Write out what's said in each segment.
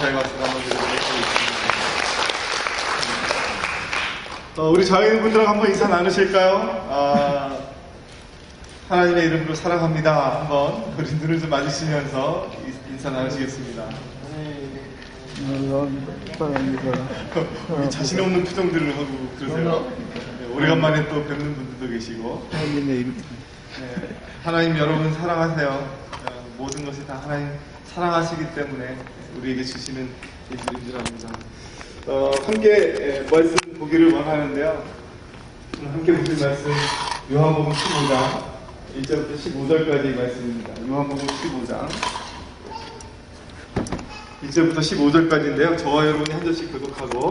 감사의 박수를 한번 드리도록 하겠습니다. 어, 우리 자유인분들하고 한번 인사 나누실까요? 아, 하나님의 이름으로 사랑합니다. 한번 우리 눈을 좀 마주치면서 인사 나누시겠습니다. 우리 자신 없는 표정들을 하고 그러세요. 네, 오래간만에 또 뵙는 분들도 계시고. 네, 하나님 여러분 사랑하세요. 어, 모든 것이 다 하나님 사랑하시기 때문에 우리에게 주시는 일들인 줄 압니다. 어, 함께 에, 말씀 보기를 원하는데요. 함께 보실 말씀 요한복음 15장 1절부터 15절까지 말씀입니다. 요한복음 15장 1절부터 15절까지인데요. 저와 여러분이 한 절씩 교독하고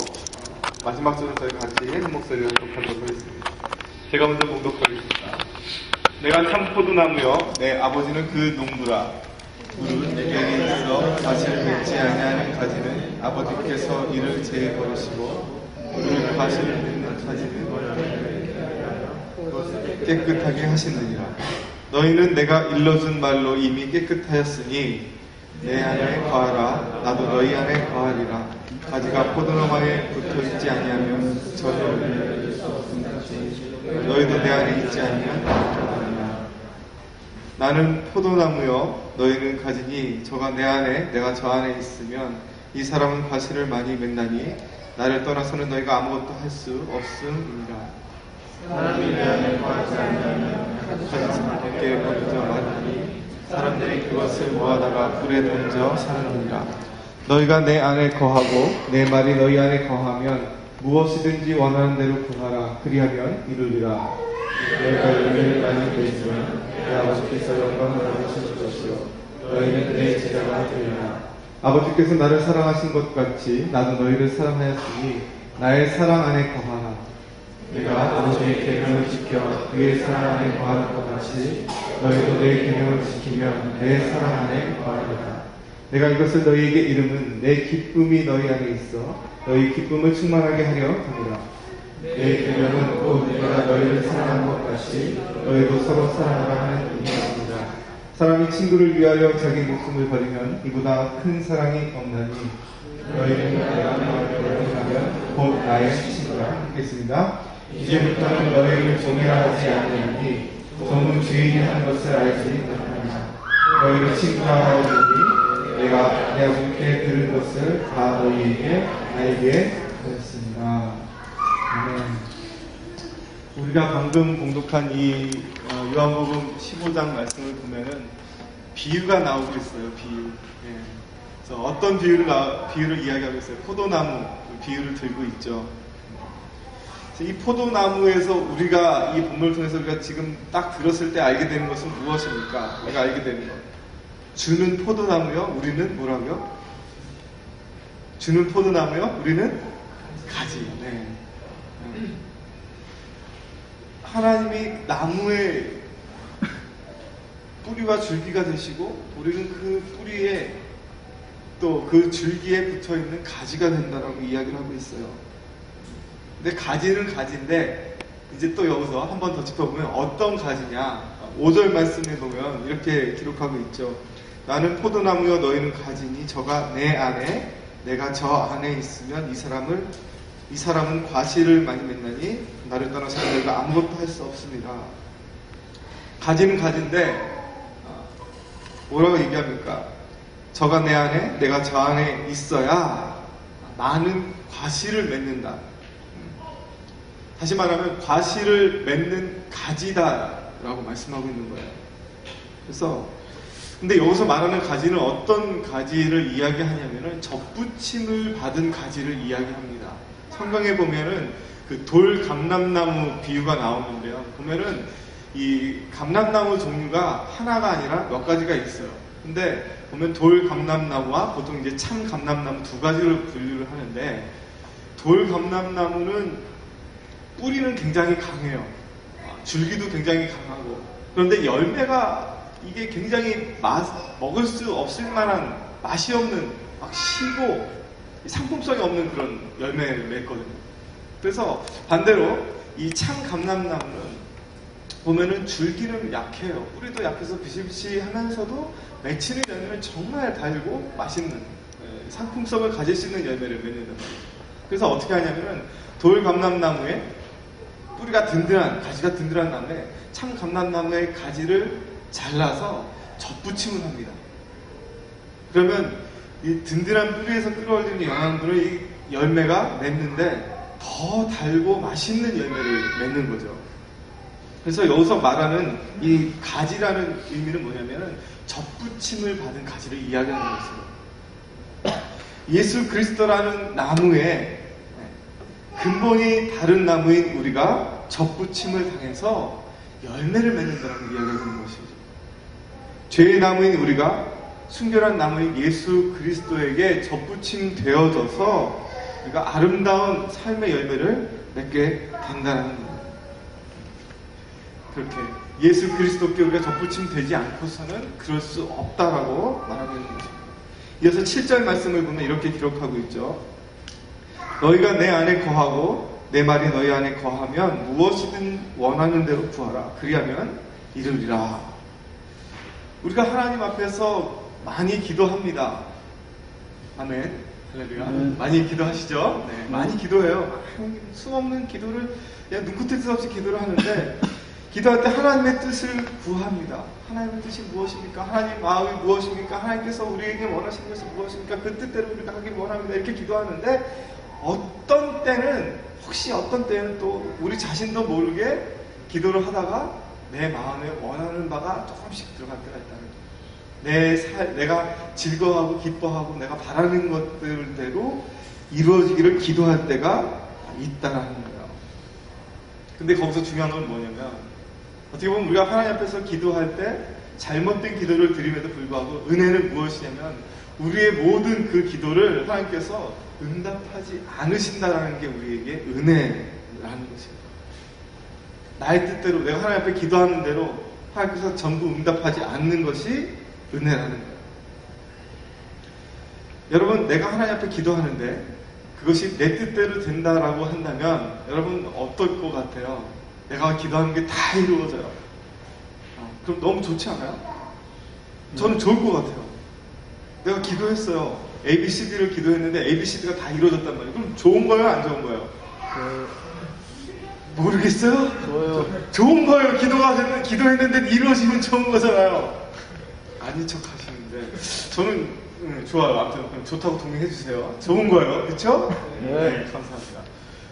마지막 절은 저희 같이 한 목소리로 교독하도록 하겠습니다. 제가 먼저 공독하겠습니다. 내가 참 포도나무요 내 아버지는 그 농부라 물은 내게 과실을 맺지 아니하는 가지는 아버지께서 이를 제해 버리시고 물은 과실을 맺는 가지는 깨끗하게 하시느니라. 너희는 내가 일러준 말로 이미 깨끗하였으니 내 안에 거하라. 나도 너희 안에 거하리라. 가지가 포도나무 안에 붙어있지 아니하면 없음같이 너희도 내 안에 있지 아니하면 나는 포도나무요 너희는 가지니 저가 내 안에 내가 저 안에 있으면 이 사람은 과실을 많이 맺나니 나를 떠나서는 너희가 아무것도 할 수 없음이니라. 사람이 내 안에 거하지 않으면 가지 밖에 버리져 마르니 사람들이 그것을 모아다가 불에 던져 사느니라. 너희가 내 안에 거하고 내 말이 너희 안에 거하면 무엇이든지 원하는 대로 구하라. 그리하면 이루리라. 너희가 열매를 많이 맺으면 내 아버지께서 영광을 받으실 것이요 너희는 내 제자가 되리라 아버지께서 나를 사랑하신 것 같이 나도 너희를 사랑하였으니 나의 사랑 안에 거하라. 내가 아버지의 계명을 지켜 그의 사랑 안에 거하는 것 같이 너희도 내 계명을 지키면 내 사랑 안에 거하리라. 내가 이것을 너희에게 이름은 내 기쁨이 너희 안에 있어 너희 기쁨을 충만하게 하려 함이라 내 계명은 곧 내가 너희를 사랑한 것 같이 너희도 서로 사랑하라 하는 이입니다. 사람이 친구를 위하여 자기 목숨을 버리면 이보다 큰 사랑이 없나니 너희는 내가 너희를 버리면 곧 나의 친구라 하겠습니다. 이제부터는 너희를 종이라 하지 않으니 종은 주인이 한 것을 알지 못합니다. 너희를 친구라 하오니 내가 내 아버지께 들은 것을 다 너희에게 알게 하였습니다 아멘. 우리가 방금 공독한 이 어, 요한복음 15장 말씀을 보면은 비유가 나오고 있어요. 비유. 예. 그래서 어떤 비유를 나- 비유를 이야기하고 있어요. 포도나무 비유를 들고 있죠. 이 포도나무에서 우리가 이 본문을 통해서 우리가 지금 딱 들었을 때 알게 되는 것은 무엇입니까? 우리가 알게 되는 것. 주는 포도나무요. 우리는 뭐라고요? 주는 포도나무요. 우리는 가지. 네. 음. 하나님이 나무의 뿌리와 줄기가 되시고 우리는 그 뿌리에 또 그 줄기에 붙어 있는 가지가 된다라고 이야기를 하고 있어요. 근데 가지는 가지인데 이제 또 여기서 한 번 더 짚어보면 어떤 가지냐? 5절 말씀에 보면 이렇게 기록하고 있죠. 나는 포도나무여 너희는 가지니 저가 내 안에 내가 저 안에 있으면 이 사람을 이 사람은 과실을 많이 맺나니 나를 떠나서 너희가 아무것도 할 수 없습니다. 가지는 가지인데 어, 뭐라고 얘기합니까? 저가 내 안에 내가 저 안에 있어야 많은 과실을 맺는다. 음. 다시 말하면 과실을 맺는 가지다라고 말씀하고 있는 거예요. 그래서 근데 여기서 말하는 가지는 어떤 가지를 이야기하냐면은 접붙임을 받은 가지를 이야기합니다. 성경에 보면은 그 돌 감람나무 비유가 나오는데요. 보면은 이 감람나무 종류가 하나가 아니라 몇 가지가 있어요. 근데 보면 돌 감람나무와 보통 이제 참 감람나무 두 가지로 분류를 하는데 돌 감람나무는 뿌리는 굉장히 강해요. 줄기도 굉장히 강하고 그런데 열매가 이게 굉장히 맛, 먹을 수 없을 만한 맛이 없는 막 시고 상품성이 없는 그런 열매를 맺거든요. 그래서 반대로 이 참 감람나무는 보면은 줄기는 약해요. 뿌리도 약해서 비실비실하면서도 맺히는 열매는 정말 달고 맛있는 예, 상품성을 가질 수 있는 열매를 말이죠. 그래서 어떻게 하냐면은 돌 감람나무에 뿌리가 든든한 가지가 든든한 나무에 참 감람나무의 가지를 잘라서 접붙임을 합니다. 그러면 이 든든한 뿌리에서 끌어올리는 영양분을 이 열매가 맺는데 더 달고 맛있는 열매를 맺는 거죠. 그래서 여기서 말하는 이 가지라는 의미는 뭐냐면은 접붙임을 받은 가지를 이야기하는 것이에요. 예수 그리스도라는 나무에 근본이 다른 나무인 우리가 접붙임을 당해서 열매를 맺는다는 이야기가 되는 것이죠. 죄의 나무인 우리가 순결한 나무인 예수 그리스도에게 접붙임 되어져서 우리가 아름다운 삶의 열매를 맺게 된다는 거예요. 그렇게 예수 그리스도께 우리가 접붙임 되지 않고서는 그럴 수 없다라고 말하고 있는 것입니다. 이어서 7절 말씀을 보면 이렇게 기록하고 있죠. 너희가 내 안에 거하고 내 말이 너희 안에 거하면 무엇이든 원하는 대로 구하라. 그리하면 이루리라. 우리가 하나님 앞에서 많이 기도합니다. 아멘. 할렐루야. 네. 많이 기도하시죠? 네, 많이 기도해요. 수없는 기도를 그냥 눈코뜰 수 없이 기도를 하는데 기도할 때 하나님의 뜻을 구합니다. 하나님의 뜻이 무엇입니까? 하나님 마음이 무엇입니까? 하나님께서 우리에게 원하시는 것이 무엇입니까? 그 뜻대로 우리가 하길 원합니다. 이렇게 기도하는데 어떤 때는 혹시 어떤 때는 또 우리 자신도 모르게 기도를 하다가 내 마음에 원하는 바가 조금씩 들어갈 때가 거예요. 내 살, 내가 즐거워하고 기뻐하고 내가 바라는 것들대로 이루어지기를 기도할 때가 있다라는 거예요. 근데 거기서 중요한 건 뭐냐면 어떻게 보면 우리가 하나님 앞에서 기도할 때 잘못된 기도를 드림에도 불구하고 은혜는 무엇이냐면 우리의 모든 그 기도를 하나님께서 응답하지 않으신다라는 게 우리에게 은혜라는 것입니다. 나의 뜻대로 내가 하나님 앞에 기도하는 대로 하나님께서 전부 응답하지 않는 것이 은혜라는 거예요. 여러분, 내가 하나님 앞에 기도하는데 그것이 내 뜻대로 된다라고 한다면 여러분 어떨 것 같아요? 내가 기도하는 게 다 이루어져요. 어, 그럼 너무 좋지 않아요? 저는 좋을 것 같아요. 내가 기도했어요. ABCD를 기도했는데 ABCD가 다 이루어졌단 말이에요. 그럼 좋은 거예요? 안 좋은 거예요? 그, 모르겠어요? 좋아요. 좋은 거예요. 기도가 되면, 기도했는데 이루어지면 좋은 거잖아요. 아닌 척 하시는데. 저는, 음, 좋아요. 아무튼, 좋다고 동의해 주세요. 좋은 거예요. 그쵸? 네. 감사합니다.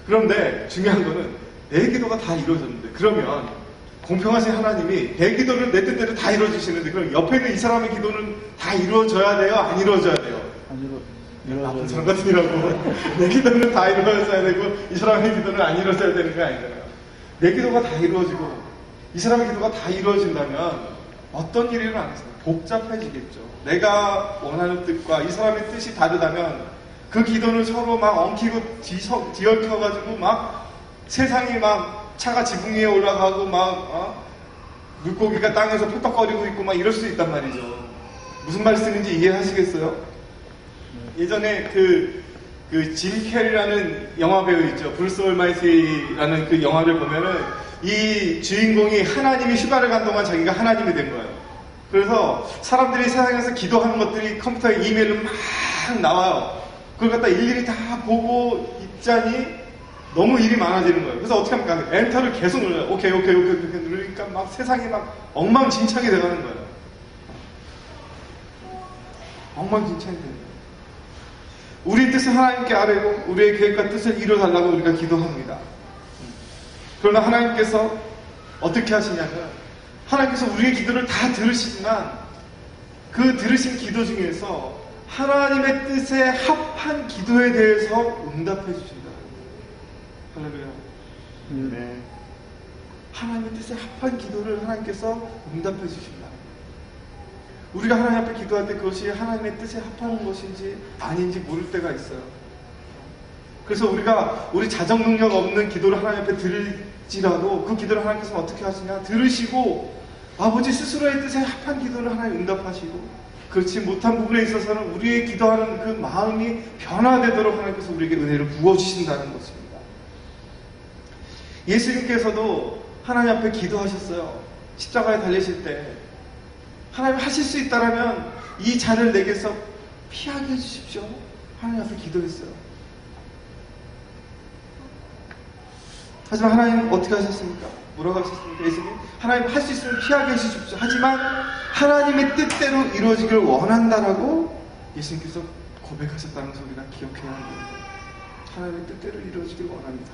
그런데 중요한 거는 내 기도가 다 이루어졌는데, 그러면 공평하신 하나님이 내 기도를 내 뜻대로 다 이루어주시는데, 그럼 옆에 있는 이 사람의 기도는 다 이루어져야 돼요? 안 이루어져야 돼요? 안 이루, 나쁜 이루어져. 사람 같으라고. 내 기도는 다 이루어져야 되고, 이 사람의 기도는 안 이루어져야 되는 게 아니잖아요. 내 기도가 다 이루어지고, 이 사람의 기도가 다 이루어진다면, 어떤 일이 일어나겠어요? 복잡해지겠죠. 내가 원하는 뜻과 이 사람의 뜻이 다르다면, 그 기도는 서로 막 엉키고 뒤서, 뒤엉켜가지고, 막 세상이 막 차가 지붕 위에 올라가고, 막, 어? 물고기가 땅에서 펄떡거리고 있고, 막 이럴 수 있단 말이죠. 무슨 말씀인지 이해하시겠어요? 예전에 그, 그, 짐 캐리라는 영화 배우 있죠. 브루스 올마이티라는 그 영화를 보면은 이 주인공이 하나님이 휴가를 간 동안 자기가 하나님이 된 거예요. 그래서 사람들이 세상에서 기도하는 것들이 컴퓨터에 이메일로 막 나와요. 그걸 갖다 일일이 다 보고 있자니 너무 일이 많아지는 거예요. 그래서 어떻게 합니까? 엔터를 계속 눌러요. 오케이, 오케이, 오케이, 오케이 누르니까 막 세상이 막 엉망진창이 돼가는 거예요. 엉망진창이 되는 거예요. 우리 뜻을 하나님께 아뢰고 우리의 계획과 뜻을 이루어달라고 우리가 기도합니다. 그러나 하나님께서 어떻게 하시냐면 하나님께서 우리의 기도를 다 들으시지만 그 들으신 기도 중에서 하나님의 뜻에 합한 기도에 대해서 응답해 주신다. 할렐루야. 네. 하나님의 뜻에 합한 기도를 하나님께서 응답해 주신다. 우리가 하나님 앞에 기도할 때 그것이 하나님의 뜻에 합하는 것인지 아닌지 모를 때가 있어요. 그래서 우리가 우리 자정 능력 없는 기도를 하나님 앞에 들을지라도 그 기도를 하나님께서 어떻게 하시냐? 들으시고 아버지 스스로의 뜻에 합한 기도를 하나님 응답하시고 그렇지 못한 부분에 있어서는 우리의 기도하는 그 마음이 변화되도록 하나님께서 우리에게 은혜를 부어주신다는 것입니다. 예수님께서도 하나님 앞에 기도하셨어요. 십자가에 달리실 때 하나님 하실 수 있다라면 이 잔을 내게서 피하게 해주십시오. 하나님 앞에 기도했어요. 하지만 하나님 어떻게 하셨습니까? 하셨습니까? 예수님? 하나님 할 수 있으면 피하게 해주십시오. 하지만 하나님의 뜻대로 이루어지기를 원한다라고 예수님께서 고백하셨다는 소리가 기억해야 합니다. 하나님의 뜻대로 이루어지기를 원합니다.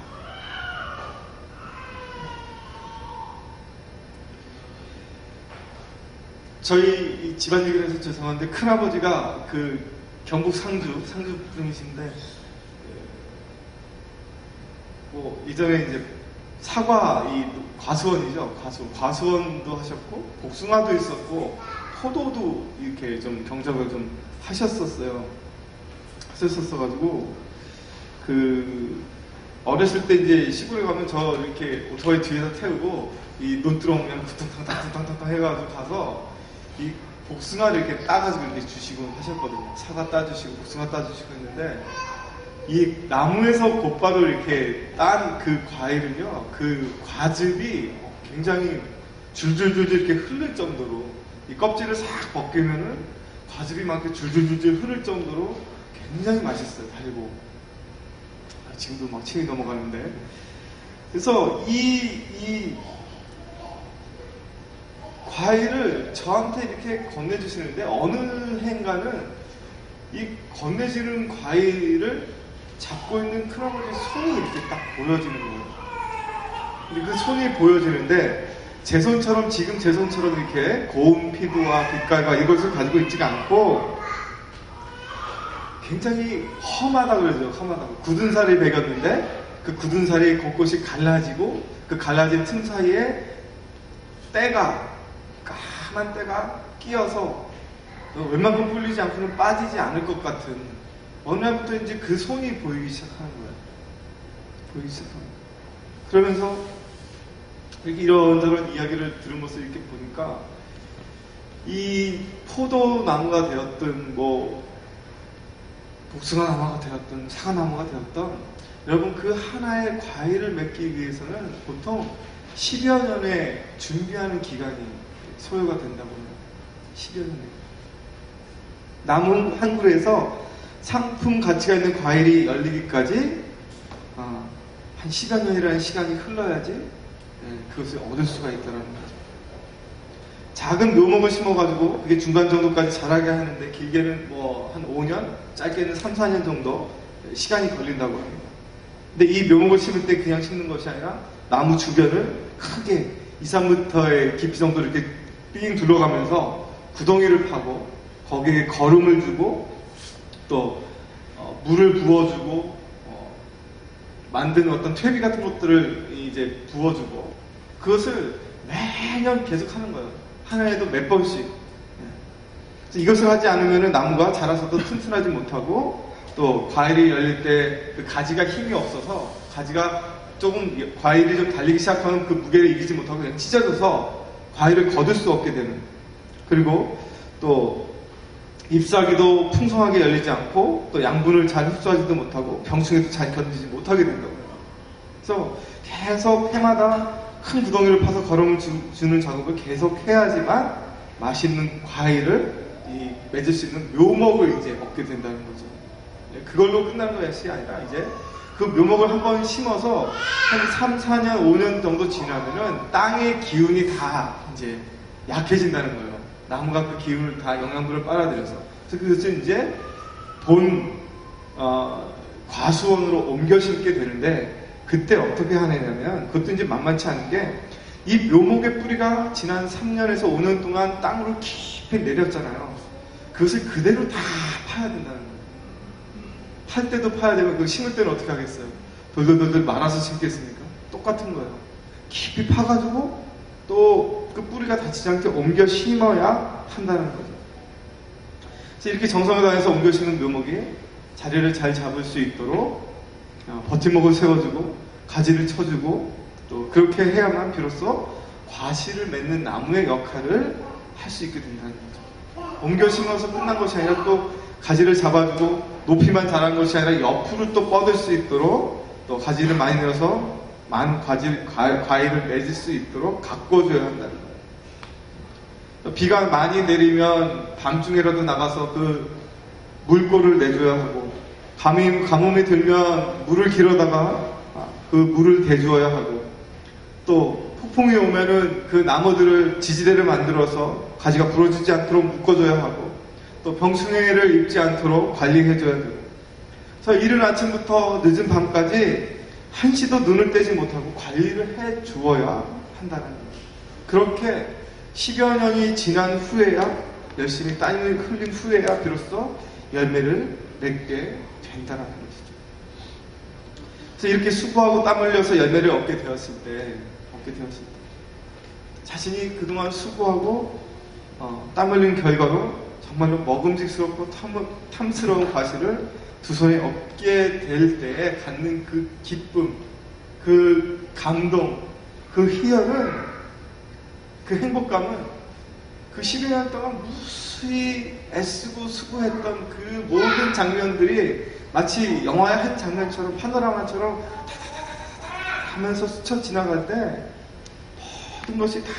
저희 이 집안 얘기를 해서 죄송한데 큰아버지가 그 경북 상주 상주 분이신데 뭐 이전에 이제 사과 이 과수원이죠? 과수 과수원도 하셨고 복숭아도 있었고 포도도 이렇게 좀 경작을 좀 하셨었어요. 하셨었어 가지고 그 어렸을 때 이제 시골에 가면 저 이렇게 오토바이 뒤에서 태우고 이 논두렁 그냥 쿵탕탕탕탕탕탕 해가지고 가서 이 복숭아를 이렇게 따가지고 이렇게 주시고 하셨거든요. 사과 따주시고 복숭아 따주시고 했는데 이 나무에서 곧바로 이렇게 딴 그 과일은요, 그 과즙이 굉장히 줄줄줄줄 이렇게 흐를 정도로 이 껍질을 싹 벗기면은 과즙이 막 이렇게 줄줄줄줄 흐를 정도로 굉장히 맛있어요. 달고. 아, 지금도 막 침이 넘어가는데. 그래서 이, 이 과일을 저한테 이렇게 건네주시는데 어느 해인가는 이 건네지는 과일을 잡고 있는 큰아버지 손이 이렇게 딱 보여지는 거예요. 근데 그 손이 보여지는데 제 손처럼 지금 제 손처럼 이렇게 고운 피부와 빛깔과 이것을 가지고 있지가 않고 굉장히 험하다 그러죠. 험하다고. 굳은 살이 배겼는데 그 굳은 살이 곳곳이 갈라지고 그 갈라진 틈 사이에 때가 까만 때가 끼어서 웬만큼 풀리지 않고는 빠지지 않을 것 같은 어느 날부터 이제 그 손이 보이기 시작하는 거예요. 보이기 시작하는 거예요. 그러면서 이렇게 이런저런 이야기를 들은 것을 이렇게 보니까 이 포도나무가 되었든 뭐 복숭아 나무가 되었든 사과나무가 되었던 여러분 그 하나의 과일을 맺기 위해서는 보통 10여 년의 준비하는 기간이 소요가 된다고 합니다. 10여 년에. 나무 한 그루에서 상품 가치가 있는 과일이 열리기까지 어, 한 10여 년이라는 시간이 흘러야지 예, 그것을 얻을 수가 있다는 거죠. 작은 묘목을 심어가지고 그게 중간 정도까지 자라게 하는데 길게는 뭐 한 5년, 짧게는 3, 4년 정도 시간이 걸린다고 합니다. 근데 이 묘목을 심을 때 그냥 심는 것이 아니라 나무 주변을 크게 2, 3m의 깊이 정도 이렇게 삥 둘러가면서 구덩이를 파고 거기에 거름을 주고 또 어, 물을 부어주고 어, 만드는 어떤 퇴비 같은 것들을 이제 부어주고 그것을 매년 계속 하는 거예요. 하나에도 몇 번씩. 네. 이것을 하지 않으면 나무가 자라서도 튼튼하지 못하고 또 과일이 열릴 때 그 가지가 힘이 없어서 가지가 조금 과일이 좀 달리기 시작하면 그 무게를 이기지 못하고 그냥 찢어져서 과일을 거둘 수 없게 되는. 그리고 또 잎사귀도 풍성하게 열리지 않고 또 양분을 잘 흡수하지도 못하고 병충해도 잘 견디지 못하게 된다고 해요. 그래서 계속 해마다 큰 구덩이를 파서 걸음을 주, 는 작업을 계속 해야지만 맛있는 과일을 이 맺을 수 있는 묘목을 이제 얻게 된다는 거죠. 네, 그걸로 끝나는 것이 아니라 이제 그 묘목을 한 번 심어서 한 3, 4년, 5년 정도 지나면은 땅의 기운이 다 이제 약해진다는 거예요. 나무가 그 기운을 다 영양분을 빨아들여서. 그래서 이제 본, 어, 과수원으로 옮겨 심게 되는데 그때 어떻게 하느냐면 그것도 이제 만만치 않은 게 이 묘목의 뿌리가 지난 3년에서 5년 동안 땅으로 깊이 내렸잖아요. 그것을 그대로 다 파야 된다는 거예요. 팔 때도 파야 되고 그 심을 때는 어떻게 하겠어요? 돌돌돌돌 말아서 심겠습니까? 똑같은 거예요. 깊이 파가지고 또 그 뿌리가 다치지 않게 옮겨 심어야 한다는 거죠. 그래서 이렇게 정성을 다해서 옮겨 심는 묘목이 자리를 잘 잡을 수 있도록 어, 버팀목을 세워주고 가지를 쳐주고 또 그렇게 해야만 비로소 과실을 맺는 나무의 역할을 할 수 있게 된다는 거죠. 옮겨 심어서 끝난 것이 아니라 또 가지를 잡아주고 높이만 자란 것이 아니라 옆으로 또 뻗을 수 있도록 또 가지를 많이 내어서 많은 과지, 과, 일을 맺을 수 있도록 가꿔줘야 한다는 거예요. 비가 많이 내리면 밤중에라도 나가서 그 물꼬를 내줘야 하고 가뭄, 가뭄이 들면 물을 길어다가 아, 그 물을 대주어야 하고 또 폭풍이 오면은 그 나무들을 지지대를 만들어서 가지가 부러지지 않도록 묶어줘야 하고 또 병충해를 입지 않도록 관리해줘야 되고 그래서 이른 아침부터 늦은 밤까지 한시도 눈을 떼지 못하고 관리를 해 주어야 한다는 거예요. 그렇게 10여 년이 지난 후에야 열심히 땀을 흘린 후에야 비로소 열매를 맺게 된다는 것이죠. 그래서 이렇게 수고하고 땀 흘려서 열매를 얻게 되었을 때, 얻게 되었을 때, 자신이 그동안 수고하고 어, 땀 흘린 결과로 정말로 먹음직스럽고 탐, 탐스러운 과실을 두 손에 얻게 될 때에 갖는 그 기쁨, 그 감동, 그 희열은, 그 행복감은 그 12년 동안 무수히 애쓰고 수고했던 그 모든 장면들이 마치 영화의 한 장면처럼 파노라마처럼 다다다다다 하면서 스쳐 지나갈 때 모든 것이 다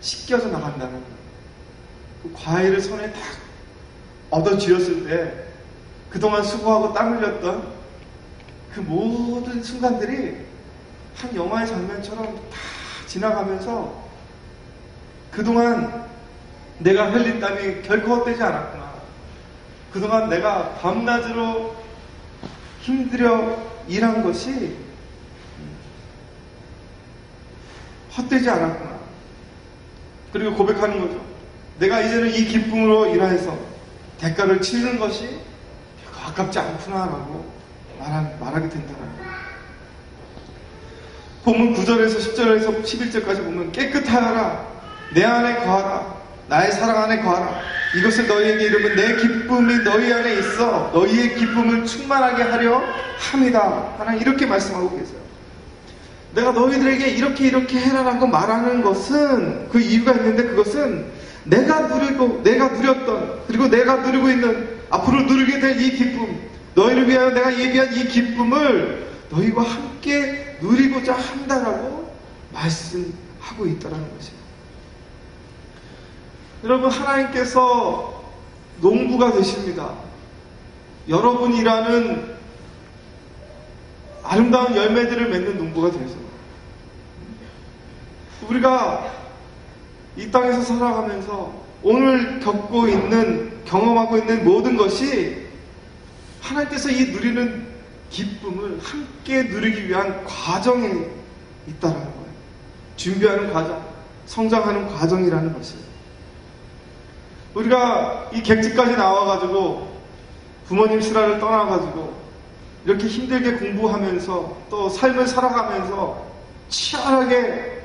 씻겨져 나간다는 거예요. 그 과일을 손에 딱 얻어 쥐었을 때 그동안 수고하고 땀 흘렸던 그 모든 순간들이 한 영화의 장면처럼 다 지나가면서 그동안 내가 흘린 땀이 결코 헛되지 않았구나. 그동안 내가 밤낮으로 힘들여 일한 것이 헛되지 않았구나. 그리고 고백하는 거죠. 내가 이제는 이 기쁨으로 일하여서 대가를 치르는 것이 아깝지 않구나라고 말하, 말하 게 된다는 거예요. 본문 9절에서 10절에서 11절까지 보면 깨끗하여라. 내 안에 거하라. 나의 사랑 안에 거하라. 이것을 너희에게 이르면 내 기쁨이 너희 안에 있어. 너희의 기쁨을 충만하게 하려 함이다. 하나님 이렇게 말씀하고 계세요. 내가 너희들에게 이렇게 이렇게 해라라고 말하는 것은 그 이유가 있는데 그것은 내가 누리고 내가 누렸던 그리고 내가 누리고 있는 앞으로 누리게 될 이 기쁨 너희를 위하여 내가 예비한 이 기쁨을 너희와 함께 누리고자 한다라고 말씀하고 있다라는 것이에요. 여러분 하나님께서 농부가 되십니다. 여러분이라는 아름다운 열매들을 맺는 농부가 되죠. 우리가 이 땅에서 살아가면서 오늘 겪고 있는 경험하고 있는 모든 것이 하나님께서 이 누리는 기쁨을 함께 누리기 위한 과정에 있다라는 거예요. 준비하는 과정, 성장하는 과정이라는 것이에요. 우리가 이 객지까지 나와가지고 부모님 실화를 떠나가지고 이렇게 힘들게 공부하면서 또 삶을 살아가면서 치열하게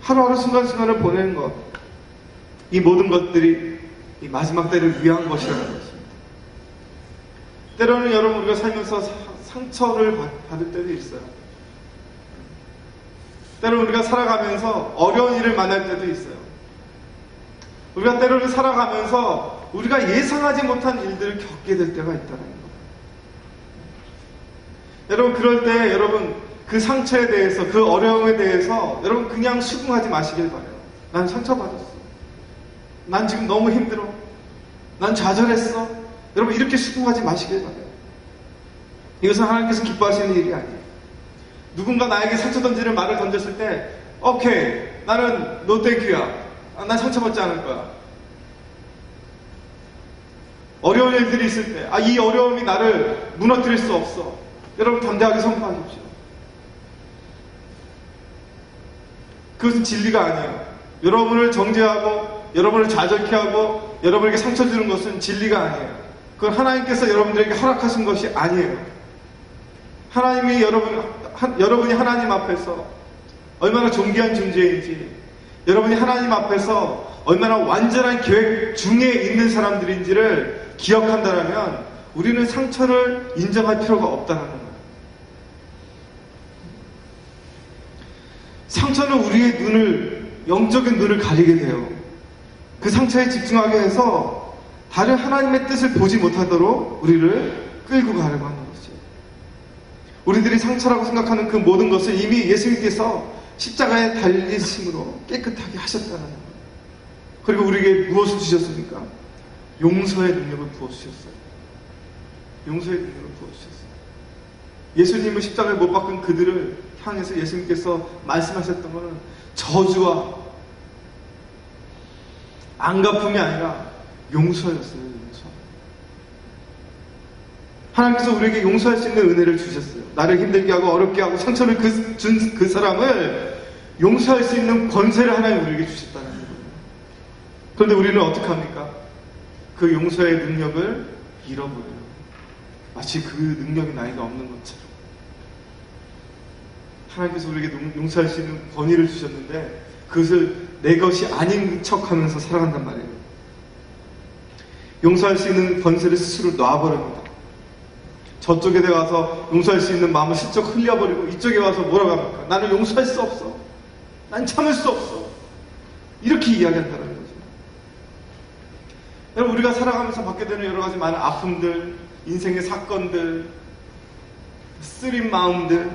하루하루 순간순간을 보내는 것. 이 모든 것들이 이 마지막 때를 위한 것이라는 것입니다. 때로는 여러분 우리가 살면서 상처를 받을 때도 있어요. 때로는 우리가 살아가면서 어려운 일을 만날 때도 있어요. 우리가 때로는 살아가면서 우리가 예상하지 못한 일들을 겪게 될 때가 있다는 거. 여러분 그럴 때 여러분 그 상처에 대해서 그 어려움에 대해서 여러분 그냥 수긍하지 마시길 바래요. 난 상처받았어. 난 지금 너무 힘들어. 난 좌절했어. 여러분 이렇게 수긍하지 마시길 바래요. 이것은 하나님께서 기뻐하시는 일이 아니에요. 누군가 나에게 상처 던지는 말을 던졌을 때 오케이 나는 no thank you야. 아, 난 상처받지 않을 거야. 어려운 일들이 있을 때, 아, 이 어려움이 나를 무너뜨릴 수 없어. 여러분 담대하게 선포하십시오. 그것은 진리가 아니에요. 여러분을 정죄하고, 여러분을 좌절케 하고, 여러분에게 상처 주는 것은 진리가 아니에요. 그건 하나님께서 여러분들에게 허락하신 것이 아니에요. 하나님이 여러분, 하, 여러분이 하나님 앞에서 얼마나 존귀한 존재인지, 여러분이 하나님 앞에서 얼마나 완전한 계획 중에 있는 사람들인지를 기억한다면 우리는 상처를 인정할 필요가 없다는 거예요. 상처는 우리의 눈을, 영적인 눈을 가리게 돼요. 그 상처에 집중하게 해서 다른 하나님의 뜻을 보지 못하도록 우리를 끌고 가려고 하는 것이죠. 우리들이 상처라고 생각하는 그 모든 것을 이미 예수님께서 십자가에 달리심으로 깨끗하게 하셨다는 거예요. 그리고 우리에게 무엇을 주셨습니까? 용서의 능력을 부어주셨어요. 용서의 능력을 부어주셨어요. 예수님을 십자가에 못 박은 그들을 향해서 예수님께서 말씀하셨던 것은 저주와 안 갚음이 아니라 용서였어요, 용서. 하나님께서 우리에게 용서할 수 있는 은혜를 주셨어요. 나를 힘들게 하고 어렵게 하고 상처를 그, 준 그 사람을 용서할 수 있는 권세를 하나님 우리에게 주셨다는 거예요. 그런데 우리는 어떻게 합니까? 그 용서의 능력을 잃어버려요. 마치 그 능력이 나이가 없는 것처럼. 하나님께서 우리에게 용서할 수 있는 권위를 주셨는데 그것을 내 것이 아닌 척 하면서 살아간단 말이에요. 용서할 수 있는 권세를 스스로 놔버립니다. 저쪽에 와서 용서할 수 있는 마음을 슬쩍 흘려버리고 이쪽에 와서 뭐라고 합니까? 나는 용서할 수 없어. 난 참을 수 없어. 이렇게 이야기한다는 거죠. 여러분, 우리가 살아가면서 받게 되는 여러 가지 많은 아픔들, 인생의 사건들, 쓰린 마음들.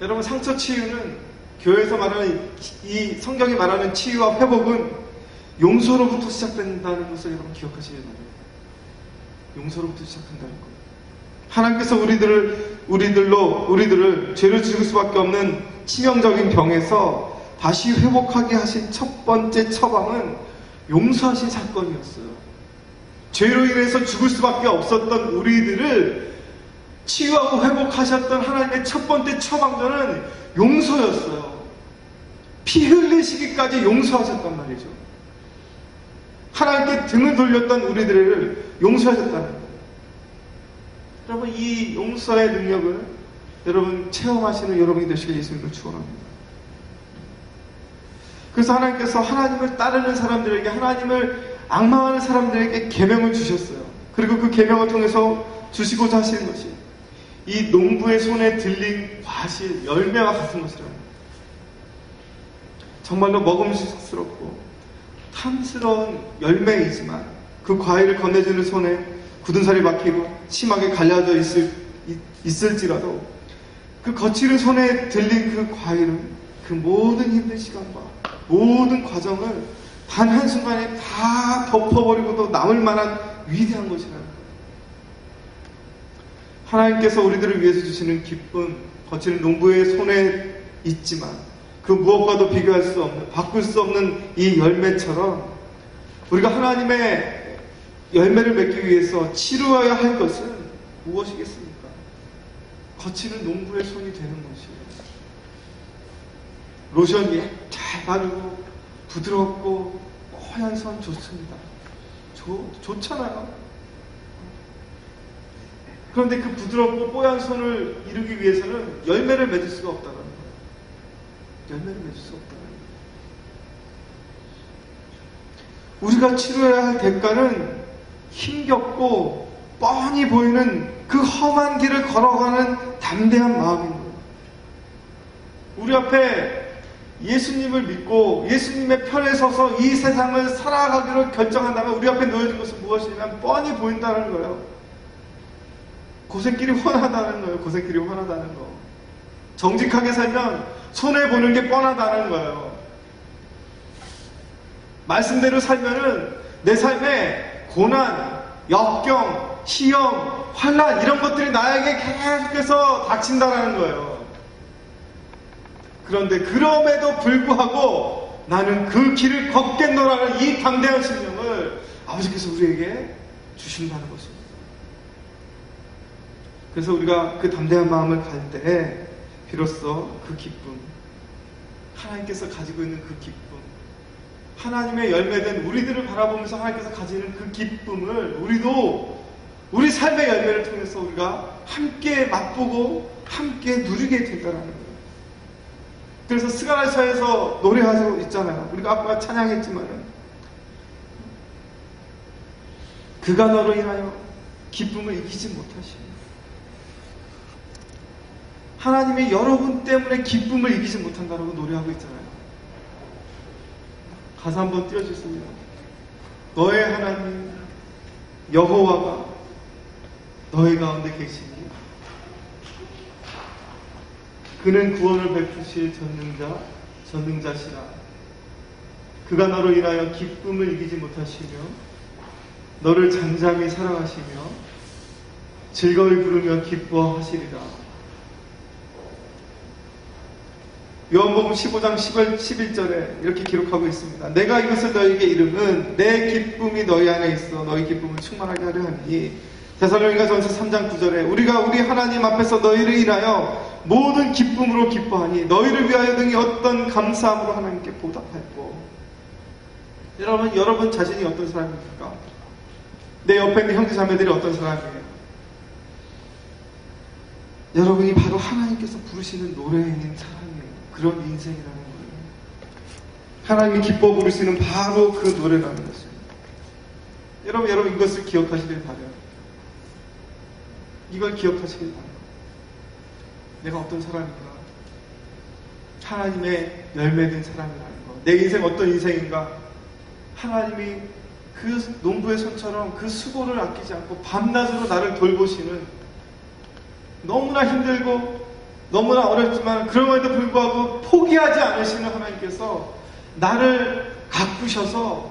여러분, 상처 치유는 교회에서 말하는 이 성경이 말하는 치유와 회복은 용서로부터 시작된다는 것을 여러분 기억하시기 바랍니다. 용서로부터 시작한다는 거예요. 하나님께서 우리들을 우리들로 우리들을 죄를 지을 수밖에 없는 치명적인 병에서 다시 회복하게 하신 첫 번째 처방은 용서하신 사건이었어요. 죄로 인해서 죽을 수밖에 없었던 우리들을 치유하고 회복하셨던 하나님의 첫 번째 처방전은 용서였어요. 피 흘리시기까지 용서하셨단 말이죠. 하나님께 등을 돌렸던 우리들을 용서하셨다는 거예요. 여러분, 이 용서의 능력을 여러분 체험하시는 여러분이 되시길 예수님을 축원합니다. 그래서 하나님께서 하나님을 따르는 사람들에게 하나님을 악망하는 사람들에게 계명을 주셨어요. 그리고 그 계명을 통해서 주시고자 하시는 것이 이 농부의 손에 들린 과실 열매와 같은 것이라는 정말로 먹음직스럽고 탐스러운 열매이지만 그 과일을 건네주는 손에 굳은 살이 박히고 심하게 갈라져 있을, 있을지라도 그 거칠은 손에 들린 그 과일은 그 모든 힘든 시간과 모든 과정을 단 한순간에 다 덮어버리고도 남을 만한 위대한 것이라는 거예요. 하나님께서 우리들을 위해서 주시는 기쁨, 거칠은 농부의 손에 있지만 그 무엇과도 비교할 수 없는, 바꿀 수 없는 이 열매처럼 우리가 하나님의 열매를 맺기 위해서 치루어야 할 것은 무엇이겠습니까? 거칠은 농부의 손이 되는 것이에요. 로션이 잘 바르고 부드럽고 뽀얀 선 좋습니다. 좋, 좋잖아요. 그런데 그 부드럽고 뽀얀 손을 이루기 위해서는 열매를 맺을 수가 거예요. 열매를 맺을 수 거예요. 우리가 치료해야 할 대가는 힘겹고 뻔히 보이는 그 험한 길을 걸어가는 담대한 마음인 거예요. 우리 앞에 예수님을 믿고 예수님의 편에 서서 이 세상을 살아가기로 결정한다면 우리 앞에 놓여진 것은 무엇이냐면 뻔히 보인다는 거예요. 고생길이 훤하다는 거예요. 고생길이 훤하다는 거. 정직하게 살면 손해보는 게 뻔하다는 거예요. 말씀대로 살면은 내 삶에 고난, 역경, 시험, 환란 이런 것들이 나에게 계속해서 닥친다는 거예요. 그런데 그럼에도 불구하고 나는 그 길을 걷겠노라는 이 담대한 신념을 아버지께서 우리에게 주신다는 것입니다. 그래서 우리가 그 담대한 마음을 갈 때에 비로소 그 기쁨, 하나님께서 가지고 있는 그 기쁨, 하나님의 열매된 우리들을 바라보면서 하나님께서 가지는 그 기쁨을 우리도 우리 삶의 열매를 통해서 우리가 함께 맛보고 함께 누리게 된다는 거예요. 그래서 스가라샤에서 노래하고 있잖아요. 우리가 아까 찬양했지만은 그가 너로 인하여 기쁨을 이기지 못하시오. 하나님의 여러분 때문에 기쁨을 이기지 못한다라고 노래하고 있잖아요. 가사 한번 띄워주십니다. 너의 하나님 여호와가 너의 가운데 계시니 그는 구원을 베푸실 전능자 전능자시라 그가 너로 인하여 기쁨을 이기지 못하시며 너를 잠잠히 사랑하시며 즐거이 부르며 기뻐하시리라. 요한복음 15장 10월 11절에 이렇게 기록하고 있습니다. 내가 이것을 너에게 이름은 내 기쁨이 너희 안에 있어 너희 기쁨을 충만하게 하려 하니 대살로니가 전서 3장 9절에 우리가 우리 하나님 앞에서 너희를 인하여 모든 기쁨으로 기뻐하니 너희를 위하여 등이 어떤 감사함으로 하나님께 보답하였고 여러분 여러분 자신이 어떤 사람입니까? 내 옆에 있는 형제 자매들이 어떤 사람이에요? 여러분이 바로 하나님께서 부르시는 노래인 사람이에요. 그런 인생이라는 거예요. 하나님이 기뻐 부르시는 바로 그 노래라는 것입니다. 여러분, 여러분 이것을 기억하시길 바래요. 이걸 기억하시길 바래요. 내가 어떤 사람인가? 하나님의 열매된 사람이라는 거. 내 인생 어떤 인생인가? 하나님이 그 농부의 손처럼 그 수고를 아끼지 않고 밤낮으로 나를 돌보시는 너무나 힘들고 너무나 어렵지만 그럼에도 불구하고 포기하지 않으시는 하나님께서 나를 가꾸셔서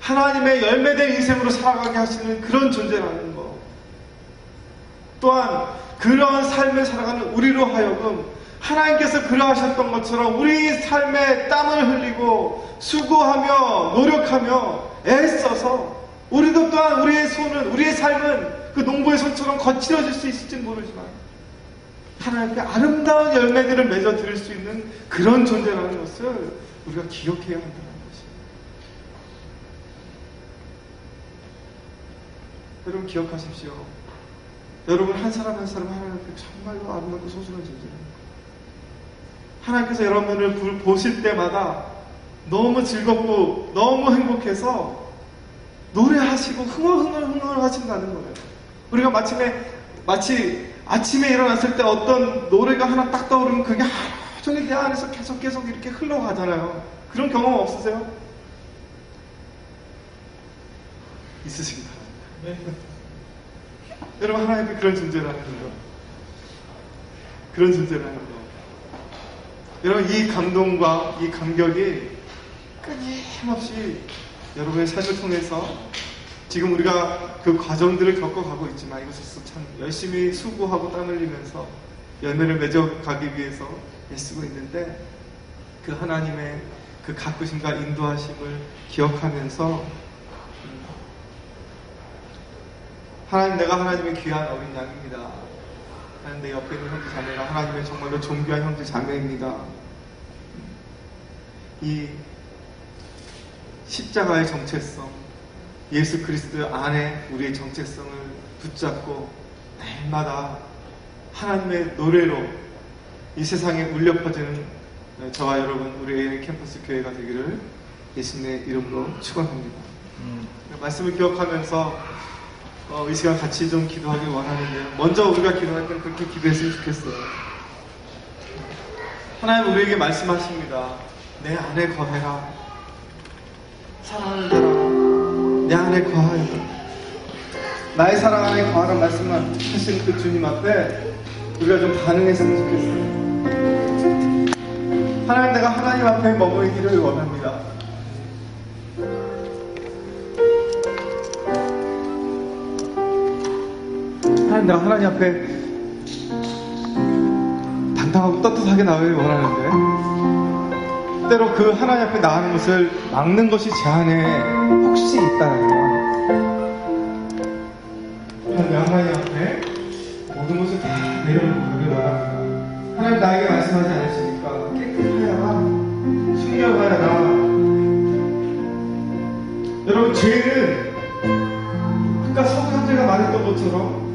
하나님의 열매된 인생으로 살아가게 하시는 그런 존재라는 것. 또한 그러한 삶을 살아가는 우리로 하여금 하나님께서 그러하셨던 것처럼 우리 삶에 땀을 흘리고 수고하며 노력하며 애써서 우리도 또한 우리의 손은 우리의 삶은 그 농부의 손처럼 거칠어질 수 있을지 모르지만 하나님께 아름다운 열매들을 맺어 드릴 수 있는 그런 존재라는 것을 우리가 기억해야 한다는 것입니다. 여러분 기억하십시오. 여러분 한 사람 한 사람 하나님 앞에 정말로 아름답고 소중한 존재입니다. 하나님께서 여러분을 보실 때마다 너무 즐겁고 너무 행복해서 노래하시고 흥얼흥얼 흥얼 하신다는 거예요. 우리가 마침에 마치 아침에 일어났을 때 어떤 노래가 하나 딱 떠오르면 그게 하루 종일 내 안에서 계속 계속 이렇게 흘러가잖아요. 그런 경험 없으세요? 있으신가? 네. 여러분 하나님이 그런 존재라는 거. 그런 존재라는 거. 여러분 이 감동과 이 감격이 끊임없이 여러분의 삶을 통해서 지금 우리가 그 과정들을 겪어가고 있지만 이것에서 참 열심히 수고하고 땀 흘리면서 열매를 맺어가기 위해서 애쓰고 있는데 그 하나님의 그 가꾸심과 인도하심을 기억하면서 음, 하나님 내가 하나님의 귀한 어린 양입니다. 하나님 내 옆에 있는 형제 자매가 하나님의 정말로 존귀한 형제 자매입니다. 이 십자가의 정체성 예수 그리스도 안에 우리의 정체성을 붙잡고 날마다 하나님의 노래로 이 세상에 울려 퍼지는 저와 여러분 우리 캠퍼스 교회가 되기를 예수님의 이름으로 축원합니다. 음. 말씀을 기억하면서 어, 이 시간 같이 좀 기도하길 원하는데요. 먼저 우리가 기도할 때 그렇게 기도했으면 좋겠어요. 하나님 우리에게 말씀하십니다. 내 안에 거해라. 사랑하는 사람. 내 안에 거하여 나의 사랑 안에 거하는 말씀을 하신 그 주님 앞에 우리가 좀 반응했으면 좋겠어요. 하나님 내가 하나님 앞에 머무르기를 원합니다. 하나님 내가 하나님 앞에 당당하고 떳떳하게 나오길 원하는데 때로 그 하나님 앞에 나가는 것을 막는 것이 제 안에 혹시 있다는 거. 하나님, 앞에 모든 것을 다 내려놓기를 원합니다. 하나님 나에게 말씀하지 않으십니까? 깨끗하여라. 순결하여라. 여러분, 죄는 아까 성경제가 말했던 것처럼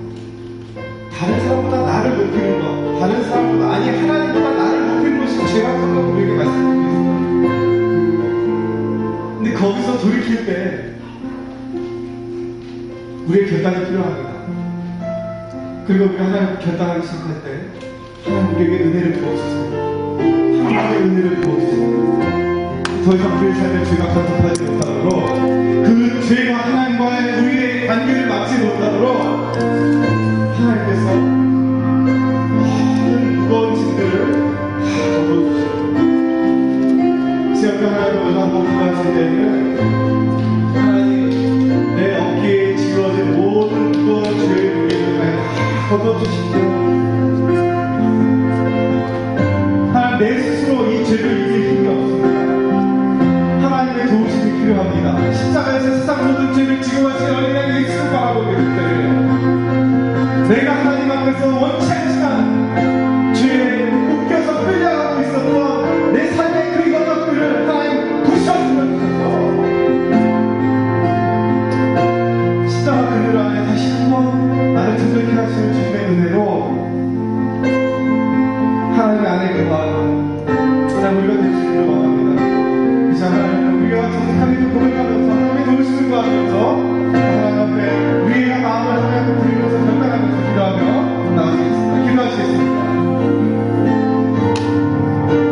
다른 사람보다 나를 높이는 거기서 돌이킬 때 우리의 결단이 필요합니다. 그리고 우리가 하나님 결단하기 시작할 때 하나님 우리에게 은혜를 부어주세요. 하나님의 은혜를 부어주세요. 더 이상 우리의 삶에 죄가 거듭하지 못하도록 그 죄가 하나님과의 우리의 관계를 막지 못하도록 역할을 보상고 구하실 때는 하나님 내 어깨에 지워진 모든 것 죄의 무게를 하여 걷어주시고 하나님 내 스스로 이 죄를 이길 힘이 없습니다. 하나님의 도우심이 필요합니다. 십자가에서 세상 모든 죄를 지고 하신 어린아이의 익숙하고 그때를 내가 하나님 앞에서 원치 않지만